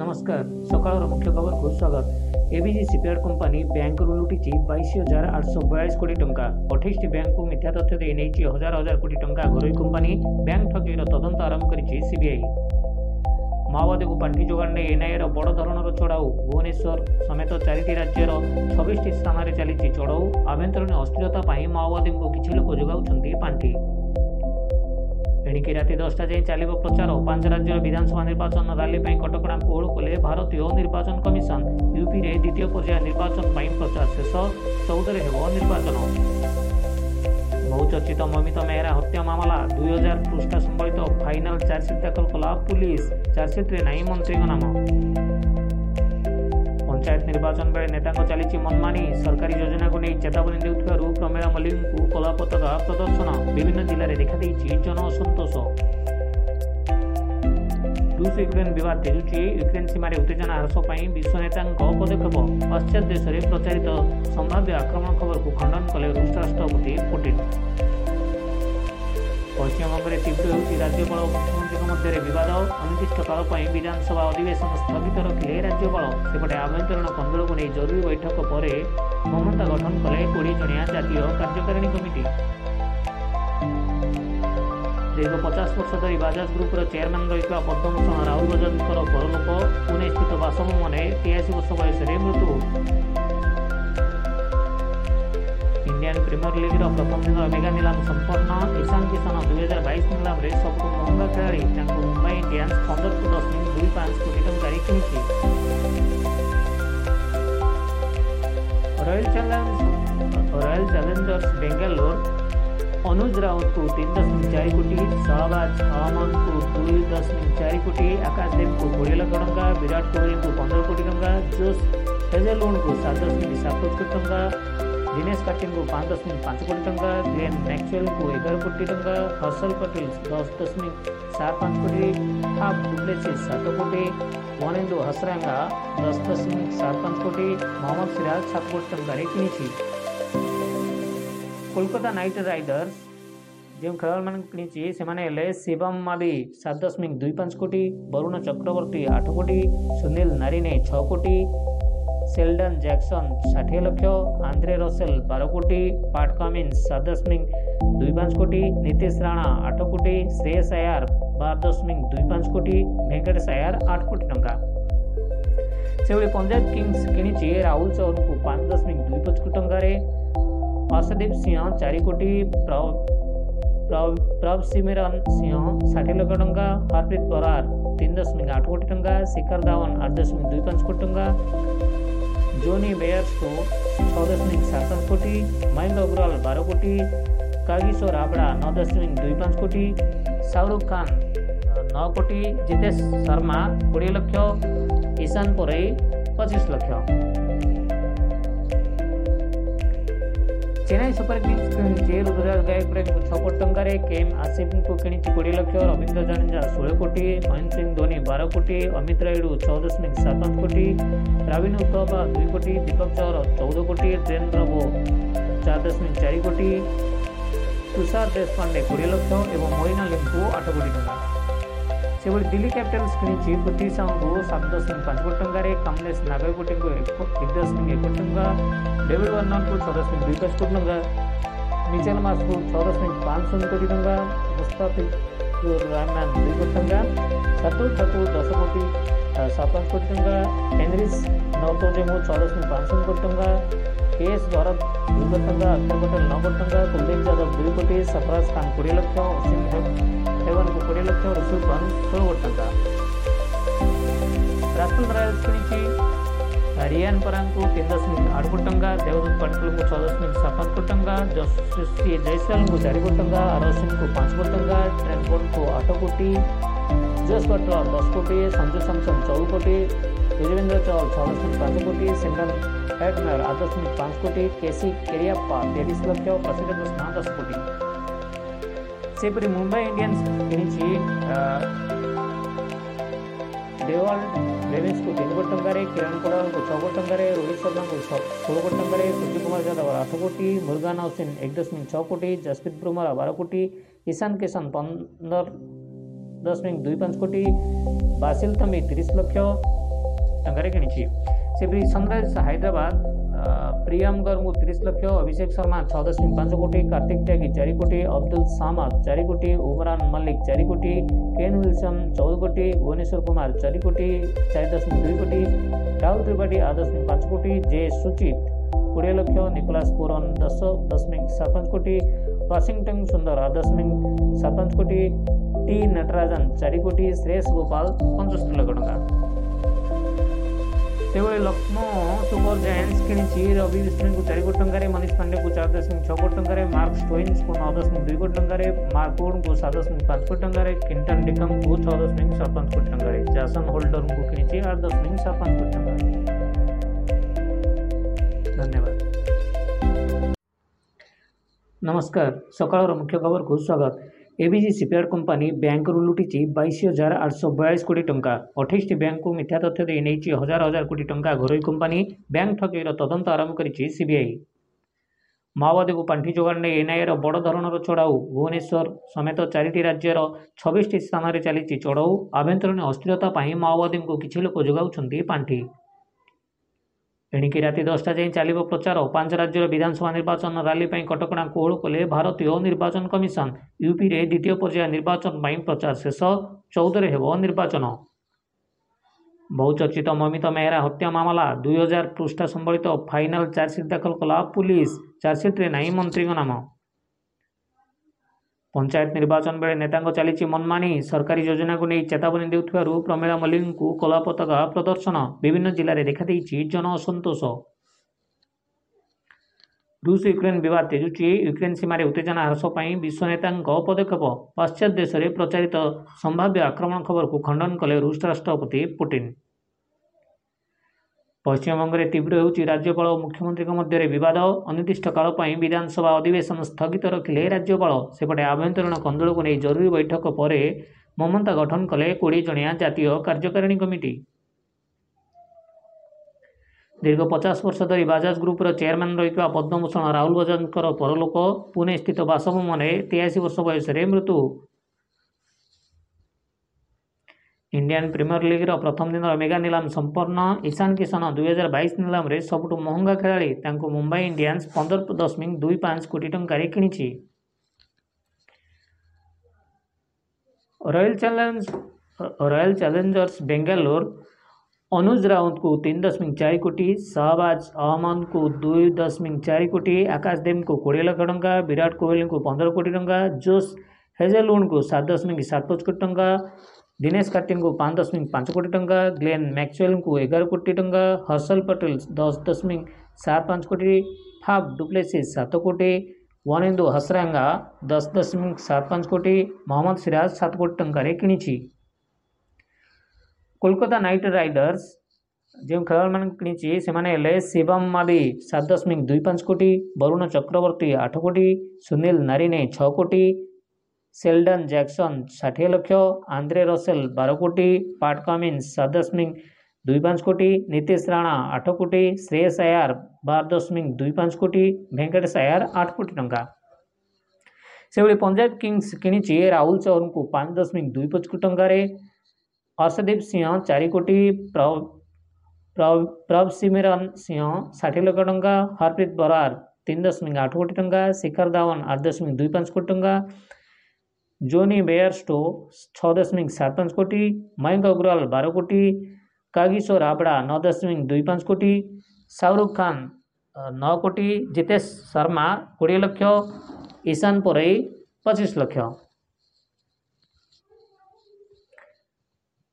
ନମସ୍କାର ସକାଳର ମୁଖ୍ୟ ଖବରକୁ ସ୍ୱାଗତ ଏବିଜି ସିପିଆର୍ଡ କମ୍ପାନୀ ବ୍ୟାଙ୍କରୁ ଲୁଟିଛି ବାଇଶ ହଜାର ଆଠଶହ ବୟାଳିଶ କୋଟି ଟଙ୍କା ଅଠେଇଶଟି ବ୍ୟାଙ୍କକୁ ମିଥ୍ୟା ତଥ୍ୟ ଦେଇ ନେଇଛି ହଜାର ହଜାର କୋଟି ଟଙ୍କା ଘରୋଇ କମ୍ପାନୀ ବ୍ୟାଙ୍କ ଠକେଇର ତଦନ୍ତ ଆରମ୍ଭ କରିଛି ସିବିଆଇ ମାଓବାଦୀକୁ ପାଣ୍ଠି ଯୋଗାଣ ନେଇ ଏନ୍ଆଇଏର ବଡ଼ ଧରଣର ଚଢ଼ାଉ ଭୁବନେଶ୍ୱର ସମେତ ଚାରିଟି ରାଜ୍ୟର ଛବିଶଟି ସ୍ଥାନରେ ଚାଲିଛି ଚଢ଼ାଉ ଆଭ୍ୟନ୍ତରୀଣ ଅସ୍ଥିରତା ପାଇଁ ମାଓବାଦୀଙ୍କୁ କିଛି ଲୋକ ଯୋଗାଉଛନ୍ତି ପାଣ୍ଠି ଏଣିକି ରାତି ଦଶଟା ଯାଏଁ ଚାଲିବ ପ୍ରଚାର ପାଞ୍ଚ ରାଜ୍ୟର ବିଧାନସଭା ନିର୍ବାଚନ ରାଲି ପାଇଁ କଟକଣାକୁ କୋହଳ କଲେ ଭାରତୀୟ ନିର୍ବାଚନ କମିଶନ ୟୁପିରେ ଦ୍ୱିତୀୟ ପର୍ଯ୍ୟାୟ ନିର୍ବାଚନ ପାଇଁ ପ୍ରଚାର ଶେଷ ଚଉଦରେ ହେବ ନିର୍ବାଚନ ବହୁଚର୍ଚ୍ଚିତ ମମିତ ମେହେରା ହତ୍ୟା ମାମଲା ଦୁଇ ହଜାର ପୃଷ୍ଠା ସମ୍ବଳିତ ଫାଇନାଲ ଚାର୍ଜସିଟ୍ ଦାଖଲ କଲା ପୁଲିସ୍ ଚାର୍ଜସିଟ୍ରେ ନାହିଁ ମନ୍ତ୍ରୀଙ୍କ ନାମ ପଞ୍ଚାୟତ ନିର୍ବାଚନ ବେଳେ ନେତାଙ୍କ ଚାଲିଛି ମନମାନି ସରକାରୀ ଯୋଜନାକୁ ନେଇ ଚେତାବନୀ ଦେଉଥିବାରୁ ପ୍ରମିଳା ମଲ୍ଲିକଙ୍କୁ କଳା ପ୍ରଦର୍ଶନ ବିଭିନ୍ନ ଜିଲ୍ଲାରେ ଦେଖାଦେଇଛି ଜନ ଅସନ୍ତୋଷ ରୁଷ ୟୁକ୍ରେନ୍ ବିବାଦ ତେଜୁଛି ୟୁକ୍ରେନ୍ ସୀମାରେ ଉତ୍ତେଜନା ହ୍ରାସ ପାଇଁ ବିଶ୍ୱ ନେତାଙ୍କ ପଦକ୍ଷେପ ପାଶ୍ଚାତ୍ୟ ଦେଶରେ ପ୍ରଚାରିତ ସମ୍ଭାବ୍ୟ ଆକ୍ରମଣ ଖବରକୁ ଖଣ୍ଡନ କଲେ ରୁଷ ରାଷ୍ଟ୍ରପତି ପୁଟିନ୍ ପଶ୍ଚିମବଙ୍ଗରେ ତୀବ୍ର ହେଉଛି ରାଜ୍ୟପାଳ ଓ ମୁଖ୍ୟମନ୍ତ୍ରୀଙ୍କ ମଧ୍ୟରେ ବିବାଦ ଅନିର୍ଦ୍ଦିଷ୍ଟ କାଳ ପାଇଁ ବିଧାନସଭା ଅଧିବେଶନ ସ୍ଥଗିତ ରଖିଲେ ରାଜ୍ୟପାଳ ସେପଟେ ଆଭ୍ୟନ୍ତରୀଣ କନ୍ଦଳକୁ ନେଇ ଜରୁରୀ ବୈଠକ ପରେ ମମତା ଗଠନ କଲେ କୋଡ଼ିଏ ଜଣିଆ ଜାତୀୟ କାର୍ଯ୍ୟକାରିଣୀ କମିଟି ଦୀର୍ଘ ପଚାଶ ବର୍ଷ ଧରି ବାଜାଜ ଗ୍ରୁପ୍ର ଚେୟାରମ୍ୟାନ୍ ରହିଥିବା ପଦ୍ମଭୂଷଣ ରାହୁଲ ଗଜନଙ୍କର ପରଲୋକ ପୁନେ ସ୍ଥିତ ବାସମମାନେ ତେୟାଅଶୀ ବର୍ଷ ବୟସରେ ମୃତ୍ୟୁ इंडियन प्रीमियर लीग र प्रथम मेगा निलाम संपन्न ईशान किशन दुई हजार बाइस निलाम सबको महंगा खिलाड़ी मुंबई इंडियन्स पंदर टू दशमिक दुई पांच कोटी टकर royal challenge royal challengers Bangalore Anuj Raut को तीन दशमिक चार कोटी शहबाज हवामन को दुई दशमिक चार कोटी आकाश को कोड़े लक्ष टा विराट कोहली को पंद्रह कोटी टंका जोश हेजेलोन को सात दशमिक सात कोटी टाँह दिनेश कटिंग को पाँच दशमिक पाँच कोटी टाँचा ग्लेन मैक्सुएल को एगार कोटी टाँचा हर्सल पटेल दस दशमिक चार पाँच कोटी हाफ डुप्लेसी सात कोटी वनेन्दु हसरांगा दस दशमिक चार पाँच कोटी मोहम्मद सिराज सात कोटी टाँचे कि कोलकाता नाइट राइडर्स जो खेला मान कि शिवम माली सात दशमिक दुई पांच कोटी वरुण चक्रवर्ती आठ कोटी सुनील नारीने छ कोटी ସେଲ୍ଡନ୍ ଜ୍ୟାକ୍ସନ୍ ଷାଠିଏ ଲକ୍ଷ ଆନ୍ଦ୍ରେ ରସେଲ ବାର କୋଟି ପାଟ୍ କମିନ୍ସ ସାତ ଦଶମିକ ଦୁଇ ପାଞ୍ଚ କୋଟି ନୀତିଶ ରାଣା ଆଠ କୋଟି ଶ୍ରେୟସ ଆୟାର ବାର ଦଶମିକ ଦୁଇ ପାଞ୍ଚ କୋଟି ଭେଙ୍କଟେଶ ଆୟାର ଆଠ କୋଟି ଟଙ୍କା ସେଭଳି ପଞ୍ଜାବ କିଙ୍ଗସ୍ କିଣିଛି ରାହୁଲ ଚୌରଙ୍କୁ ପାଞ୍ଚ ଦଶମିକ ଦୁଇ ପଚିଶ କୋଟି ଟଙ୍କାରେ ହର୍ଷଦୀପ ସିଂହ ଚାରି କୋଟି ପ୍ରଭ ସିମିରନ ସିଂହ ଷାଠିଏ ଲକ୍ଷ ଟଙ୍କା ହରପ୍ରୀତ ବରାର ତିନି ଦଶମିକ ଆଠ କୋଟି ଟଙ୍କା ଶିଖର ଧାୱନ ଆଠ ଦଶମିକ ଦୁଇ ପାଞ୍ଚ କୋଟି ଟଙ୍କା जोनी मेयर्सको छ दशमिक सात कोटी महेन्द्र अग्रवाल बाह्र कोटी कागेश्वर हाबडा नौ दशमिक दुई पाँच कोटी शाहरुख खान नौ कोटी जितेश शर्मा कोडी लक्ष ଇଶାନ ପରେଇ पच्चिस लक्ष ଚେନ୍ନାଇ ସୁପର କିଙ୍ଗସ୍ ଯେ ରୁଦୁରାଜ ଗାୟକଙ୍କୁ ଛଅ କୋଟି ଟଙ୍କାରେ କେଏମ୍ ଆସିଫଙ୍କୁ କିଣିଛି କୋଡ଼ିଏ ଲକ୍ଷ ରବୀନ୍ଦ୍ର ଜାଡେଜା ଷୋହଳ କୋଟି ମହେନ୍ଦ୍ର ସିଂ ଧୋନି ବାର କୋଟି ଅମିତ ରାୟୁଡୁ ଛଅ ଦଶମିକ ସାତ ପାଞ୍ଚ କୋଟି ରାବିନ ଉତ୍ତବା ଦୁଇ କୋଟି ଦୀପକ ଚହର ଚଉଦ କୋଟି ଜେନ୍ ରବୋ ଚାରି ଦଶମିକ ଚାରି କୋଟି ତୁଷାର ଦେଶପାଣ୍ଡେ କୋଡ଼ିଏ ଲକ୍ଷ ଏବଂ ମଇନା ଲିଙ୍କୁ ଆଠ କୋଟି ଟଙ୍କା से दिल्ली कैपिटाल्स की बुद्धी सांग शब्द सिंह पंचको टे कमलेश नगर को एक सिंह एक डेविड वर्णन को चौदह सिंह दुई पच मिचेल मास को चौदह सिंह पांच शून्य कोटी मुस्ता राम मैन दुई को सतु ठाकुर दस कोटी कोटी को हेनरीज नौ को चौदह सिंह पांच सौ को केएस भरत दुई को अक्षर पटेल नौ को कुलदीप यादव दुई कोटी सफराज खान कोड़े लक्ष ठेवणको पुढे लक्षावर सूप आणून सोडवत టంక రాష్ట్రం రాయల్స్ నుంచి రియాన్ పరాంకు కిందస్ని ఆడుకుంటంగా దేవదూత్ పట్కులకు చౌదస్ని సఫత్కుట్టంగా జస్టిస్కి జైసల్కు జరిగొట్టంగా అరవసింకు పంచగొట్టంగా ట్రెన్కోట్కు అటోకుటి జస్ బట్లా దస్ కోటి సంజు సంసం చౌద్ కోటి యుజవేంద్र चौल चौदस्नी पाँच कोटी सिमरन हेटनर आदर्शनी पाँच कोटी केसी केरियप्पा तेईस लक्ष पचहत्तर स्नान दस कोटी सेपरी Mumbai Indians Mumbai Deval Pinichi, को तीन गोटन करे किरण कोड़ा को छः गोटन करे रोहित शर्मा को सोलह गोटन करे सूर्य कुमार यादव आठ कोटी मुर्गाना हुसैन एक दशमिक छः कोटी जसप्रीत बुमराह बारह कोटी ईशान किशन पंद्रह दशमिक दुई पाँच कोटी बासिल तमी तीस लक्ष ଟଙ୍କାରେ କିଣିଛି ସେହିପରି ସନରାଇଜର୍ସ ହାଇଦ୍ରାବାଦ प्रियम गर्मु त्रिस लक्ष अभिषेक शर्मा छः दशमिक पाँच कोटी कार्तिक त्यागी चार कोटी अब्दुल सामद चार कोटी उमरान मल्लिक चार कोटी केन विलसम चौदह कोटी भुवनेश्वर कुमार चार कोटी चार दशमिक दुई कोटी राहुल त्रिपाठी आठ दशमिक पाँच कोटी जे सुचित कोड़े लक्ष निकोलास पोरन दस दशमिक सात पाँच कोटी वाशिंगटन सुंदर आठ दशमिक सात पाँच कोटी टी नटराजन चार कोटी श्रेयस गोपाल पंचस्तरी लक्ष टा ସେଭଳି ଲକ୍ଷ୍ମୌ ତୁମର ଜାଏନ୍ସ କିଣିଛି ରବି ବିଷ୍ଣୁଙ୍କୁ ଚାରି କୋଟି ଟଙ୍କାରେ ମନୀଷ ପାଣ୍ଡେଙ୍କୁ ଚାରି ଦଶମିକ ଛଅ କୋଟି ଟଙ୍କାରେ ମାର୍କ ଷ୍ଟୋଇନ୍ସଙ୍କୁ ନଅ ଦଶମିକ ଦୁଇ କୋଟି ଟଙ୍କାରେ ମାର୍କ ଉଡ଼ଙ୍କୁ ସାତ ଦଶମିକ ପାଞ୍ଚ କୋଟି ଟଙ୍କାରେ କ୍ୱିଣ୍ଟନ ଡିକମ୍ଙ୍କୁ ଛଅ ଦଶମିକ ସାତ ପାଞ୍ଚ କୋଟି ଟଙ୍କାରେ ଜାସନ ହୋଲ୍ଡରଙ୍କୁ କିଣିଛି ଆଠ ଦଶମିକ ସାତ ପାଞ୍ଚ କୋଟି ଟଙ୍କାରେ ଧନ୍ୟବାଦ ନମସ୍କାର ସକାଳର ମୁଖ୍ୟ ଖବରକୁ ସ୍ୱାଗତ એબીસી શિપયાર્ડ કંપની ବ୍ୟାଙ୍କରୁ ଲୁଟିଛି ବାଇଶ ହଜାର ଆଠଶହ ବୟାଳିଶ କୋଟି ଟଙ୍କା ଅଠେଇଶଟି ବ୍ୟାଙ୍କକୁ ମିଥ୍ୟା ତଥ୍ୟ ଦେଇ ନେଇଛି ହଜାର ହଜାର କୋଟି ଟଙ୍କା ଘରୋଇ କମ୍ପାନୀ ବ୍ୟାଙ୍କ ଠକେଇର ତଦନ୍ତ ଆରମ୍ଭ କରିଛି ସିବିଆଇ ମାଓବାଦୀକୁ ପାଣ୍ଠି ଯୋଗାଣ ନେଇ ଏନ୍ଆଇଏର ବଡ଼ ଧରଣର ଚଢ଼ାଉ ଭୁବନେଶ୍ୱର ସମେତ ଚାରିଟି ରାଜ୍ୟର ଛବିଶଟି ସ୍ଥାନରେ ଚାଲିଛି ଚଢ଼ଉ ଆଭ୍ୟନ୍ତରୀଣ ଅସ୍ଥିରତା ପାଇଁ ମାଓବାଦୀଙ୍କୁ କିଛି ଲୋକ ଯୋଗାଉଛନ୍ତି ପାଣ୍ଠି ଏଣିକି ରାତି ଦଶଟା ଯାଏଁ ଚାଲିବ ପ୍ରଚାର ପାଞ୍ଚ ରାଜ୍ୟର ବିଧାନସଭା ନିର୍ବାଚନ ରାଲି ପାଇଁ କଟକଣା କୋହଳ କଲେ ଭାରତୀୟ ନିର୍ବାଚନ କମିଶନ ୟୁପିରେ ଦ୍ୱିତୀୟ ପର୍ଯ୍ୟାୟ ନିର୍ବାଚନ ପାଇଁ ପ୍ରଚାର ଶେଷ ଚଉଦରେ ହେବ ନିର୍ବାଚନ ବହୁଚର୍ଚ୍ଚିତ ମମିତା ମେହେରା ହତ୍ୟା ମାମଲା ଦୁଇହଜାର ପୃଷ୍ଠା ସମ୍ବଳିତ ଫାଇନାଲ ଚାର୍ଜସିଟ୍ ଦାଖଲ କଲା ପୁଲିସ ଚାର୍ଜସିଟ୍ରେ ନାହିଁ ମନ୍ତ୍ରୀଙ୍କ ନାମ ପଞ୍ଚାୟତ ନିର୍ବାଚନ ବେଳେ ନେତାଙ୍କ ଚାଲିଛି ମନମାନି ସରକାରୀ ଯୋଜନାକୁ ନେଇ ଚେତାବନୀ ଦେଉଥିବାରୁ ପ୍ରମିଳା ମଲ୍ଲିକଙ୍କୁ କଳା ପତାକା ପ୍ରଦର୍ଶନ ବିଭିନ୍ନ ଜିଲ୍ଲାରେ ଦେଖାଦେଇଛି ଜନ ଅସନ୍ତୋଷ ରୁଷ ୟୁକ୍ରେନ୍ ବିବାଦ ତେଜୁଛି ୟୁକ୍ରେନ୍ ସୀମାରେ ଉତ୍ତେଜନା ହ୍ରାସ ପାଇଁ ବିଶ୍ୱ ନେତାଙ୍କ ପଦକ୍ଷେପ ପାଶ୍ଚାତ୍ୟ ଦେଶରେ ପ୍ରଚାରିତ ସମ୍ଭାବ୍ୟ ଆକ୍ରମଣ ଖବରକୁ ଖଣ୍ଡନ କଲେ ରୁଷ ରାଷ୍ଟ୍ରପତି ପୁଟିନ୍ ପଶ୍ଚିମବଙ୍ଗରେ ତୀବ୍ର ହେଉଛି ରାଜ୍ୟପାଳ ଓ ମୁଖ୍ୟମନ୍ତ୍ରୀଙ୍କ ମଧ୍ୟରେ ବିବାଦ ଅନିର୍ଦ୍ଦିଷ୍ଟ କାଳ ପାଇଁ ବିଧାନସଭା ଅଧିବେଶନ ସ୍ଥଗିତ ରଖିଲେ ରାଜ୍ୟପାଳ ସେପଟେ ଆଭ୍ୟନ୍ତରୀଣ କନ୍ଦଳକୁ ନେଇ ଜରୁରୀ ବୈଠକ ପରେ ମମତା ଗଠନ କଲେ କୋଡ଼ିଏ ଜଣିଆ ଜାତୀୟ କାର୍ଯ୍ୟକାରିଣୀ କମିଟି ଦୀର୍ଘ ପଚାଶ ବର୍ଷ ଧରି ବାଜାଜ ଗ୍ରୁପ୍ର ଚେୟାରମ୍ୟାନ୍ ରହିଥିବା ପଦ୍ମଭୂଷଣ ରାହୁଲ ବଜାଜଙ୍କର ପରଲୋକ ପୁନେ ସ୍ଥିତ ବାସଭବନରେ ତେୟାଅଶୀ ବର୍ଷ ବୟସରେ ମୃତ୍ୟୁ इंडियान प्रिमियर लीग लिग्र प्रथम दिन मेगा निलाम संपन्न ईशान किशन हजार बैस निलाम सब महंगा खेला मुंबई इंडियान्स पंदर दशमिक दुई पांच कोटी टकर कि challenge royal challengers Bangalore Anuj Raut को तीन दशमिक चार कोटी शाहबाज अहमद को दुई दशमिक चार कोटी आकाशदेव को कोड़े लक्ष टा विराट कोहली को पंद्रह कोटी टाँह जोश हेजेलवुड को सात दशमिक सात पांच कोटी टाँह दिनेश कटिंग को पांच दशमिक पांच कोटी टाँह ग्लेन मैक्सुएल को एगार कोटी टाँह हर्षल पटेल दस दशमिक सात पांच कोटी फाफ डुप्लेसी सात कोटी वन इंदु हसरांगा दस दशमिक सात पांच कोटी मोहम्मद सिराज सात कोटी टकर कोलकाता नाइट रईडर्स जो खेला किणी से शिवम माली सात दशमिक दुई पांच कोटी वरुण चक्रवर्ती आठ कोटी सुनील नारीने कोटी सेलडन जैक्सन षाठ लक्ष आंद्रे रसेल बार कोटी पार्ट कमिन्स सदस्मिंग दुई पांच कोटी नीतीश राणा आठ कोटी श्रेयस आयार बार दशमिक दुई पांच कोटी भेकटेश आयार आठ कोटी टाइम से भाई पंजाब किंग्स कि राहुल चौर को पाँच दशमिक दुई पच कोटी टकरे हर्षदीप सिंह चारिकोटी प्रभ सिमिरन सिंह षाठी लक्ष टा हरप्रीत बरार तीन दशमिक आठ कोटी टाँह शिखर धावन आठ दशमिक दुई पांच कोटी टाँह जोनी बेयरस्टो छः दशमिक सात पाँच कोटी मयंक अग्रवाल बार कोटी कागीशोर हाबड़ा नौ दशमिक दुई पाँच कोटी शाहरुख खान नौ कोटी जितेश शर्मा कोड़े लक्ष ईशान पोरई पच्चीस लक्ष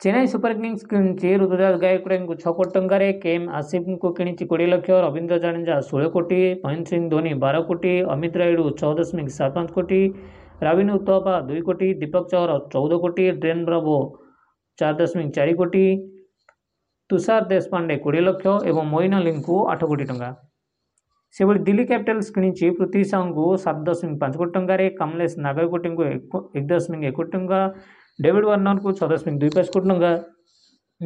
चेन्नई सुपर किंग्स किणी ऋतुराज गायकवाड़ को छः कोटी टकर आसिफ को किणी कोड़े लक्ष रवींद्र जाडेजा षोह कोटी महेन्द्र सिंह धोनी बार कोटी अमित रायुडू छः दशमिक सात पाँच कोटी ରବିନ ଉତ୍ତପା ଦୁଇ କୋଟି ଦୀପକ ଚହର ଚଉଦ କୋଟି ଡ୍ରେନ୍ ବ୍ରବୋ ଚାରି ଦଶମିକ ଚାରି କୋଟି ତୁଷାର ଦେଶପାଣ୍ଡେ କୋଡ଼ିଏ ଲକ୍ଷ ଏବଂ ମୋଇନ ଲିଙ୍କୁ ଆଠ କୋଟି ଟଙ୍କା ସେଭଳି ଦିଲ୍ଲୀ କ୍ୟାପିଟାଲ୍ସ କିଣିଛି ପୃଥ୍ୱୀ ସାହୁଙ୍କୁ ସାତ ଦଶମିକ ପାଞ୍ଚ କୋଟି ଟଙ୍କାରେ କମଲେଶ ନାଗରକୋଟିଙ୍କୁ ଏକ ଦଶମିକ ଏକ କୋଟି ଟଙ୍କା ଡେଭିଡ୍ ୱାର୍ଣ୍ଣରଙ୍କୁ ଛଅ ଦଶମିକ ଦୁଇ ପାଞ୍ଚ କୋଟି ଟଙ୍କା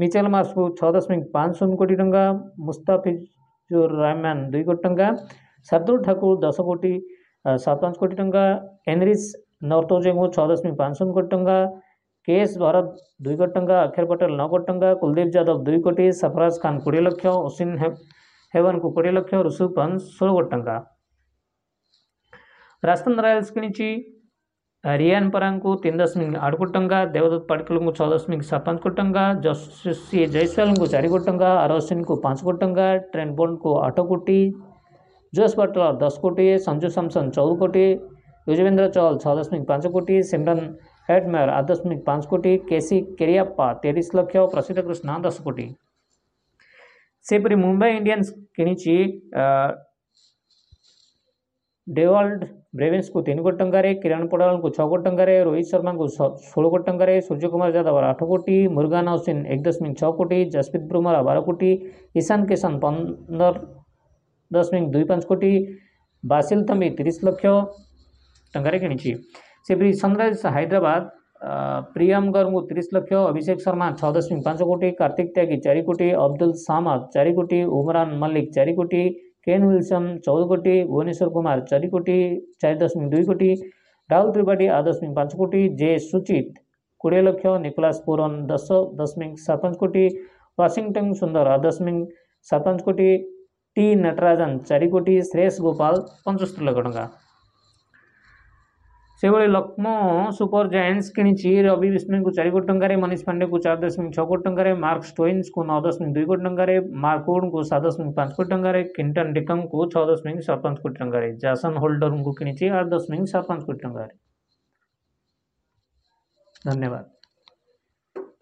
ମିଚେଲ ମାସକୁ ଛଅ ଦଶମିକ ପାଞ୍ଚ ଶୂନ କୋଟି ଟଙ୍କା ମୁସ୍ତାଫିଜୁର ରହମାନ ଦୁଇ କୋଟି ଟଙ୍କା ସାର୍ଦୁଲ ଠାକୁର ଦଶ କୋଟି सात पाँच कोटी टाँग एनरीज नर्तोजेंगु छः दशमिक पाँच शून कोटी टाँग के एस भरत दुई कोटी टाँग अक्षर पटेल नौ कोटी टाँग कुलदीप यादव दुई कोटी सफराज खान कोड़े लक्ष ओसीन हेवन को कोड़े लक्ष ऋषु पंत षोल कोटी टाँग राजस्थान रयल्स कि रियान परा को तीन दशमिक आठ कोटी टाँग देवदत्त पाटकल को छः दशमिक सात पाँच कोटी टाँग जस जयसवाल को चार कोटी टाँग अश्विन को पांच कोटी टाँग ट्रेन बोन को आठ कोटी जोश बटलर दस कोटी संजू सामसन चौदह कोटी युजवेन्द्र चौल छः दशमिक पाँच कोटी सिमरन हेडमेयर आठ दशमिक पांच कोटी केसी केरियाप्पा तेईस लक्ष प्रसिद्ध कृष्णा दस कोटि से मुंबई इंडियंस कि डेवल्ड ब्रेविन्स को तीन कोटी टकरे किरण पोडाल को छः कोटी टकरे रोहित शर्मा को षोल कोटी टकरे सूर्य कुमार यादव आठ कोटी मुर्गान हसीन एक दशमिक छः कोटी जसप्रीत ब्रुमरा बार कोटी ईशान किशन पंदर दशमिक दुई पांच कोटी बासिल तमी तीस लक्ष टी कि सनरइज हाइद्राद प्रियम को तीस लक्ष अभिषेक शर्मा छः दशमिक पांच कोटी कार्तिक त्यागी चार कोटी अब्दुल सामद चार कोटी उमरान मल्लिक चार कोटी केन विलसन चौदह कोटी भुवनेश्वर कुमार चार कोटी चार दशमिक दुई कोटी राहुल त्रिपाठी आठ दशमिक पांच कोटी जे सुचित कोड़े लक्ष निकोलास पुरन दस दशमिक सात पांच कोटी वाशिंगटन सुंदर आठ दशमिक सात पांच कोटी टी नटराजन चारिकोटी श्रेयस गोपाल पंचस्तर लक्ष टा से भाई लक्ष्म सुपर जयंट्स किणी रवि विष्णु को चार चारिकोट टकर मनीष पांडे को चार दशमिक छः कोटी टकर मार्क स्टोइन्स को नौ दशमिक दुई कोटी टकर मार्क वोड को सात दशमिक पांच कोट टकर किंटन डेकम को छः दशमिक सात पांच कोटी टकर जासन होल्डर को कि आठ दशमिक सात पांच कोटी टकर धन्यवाद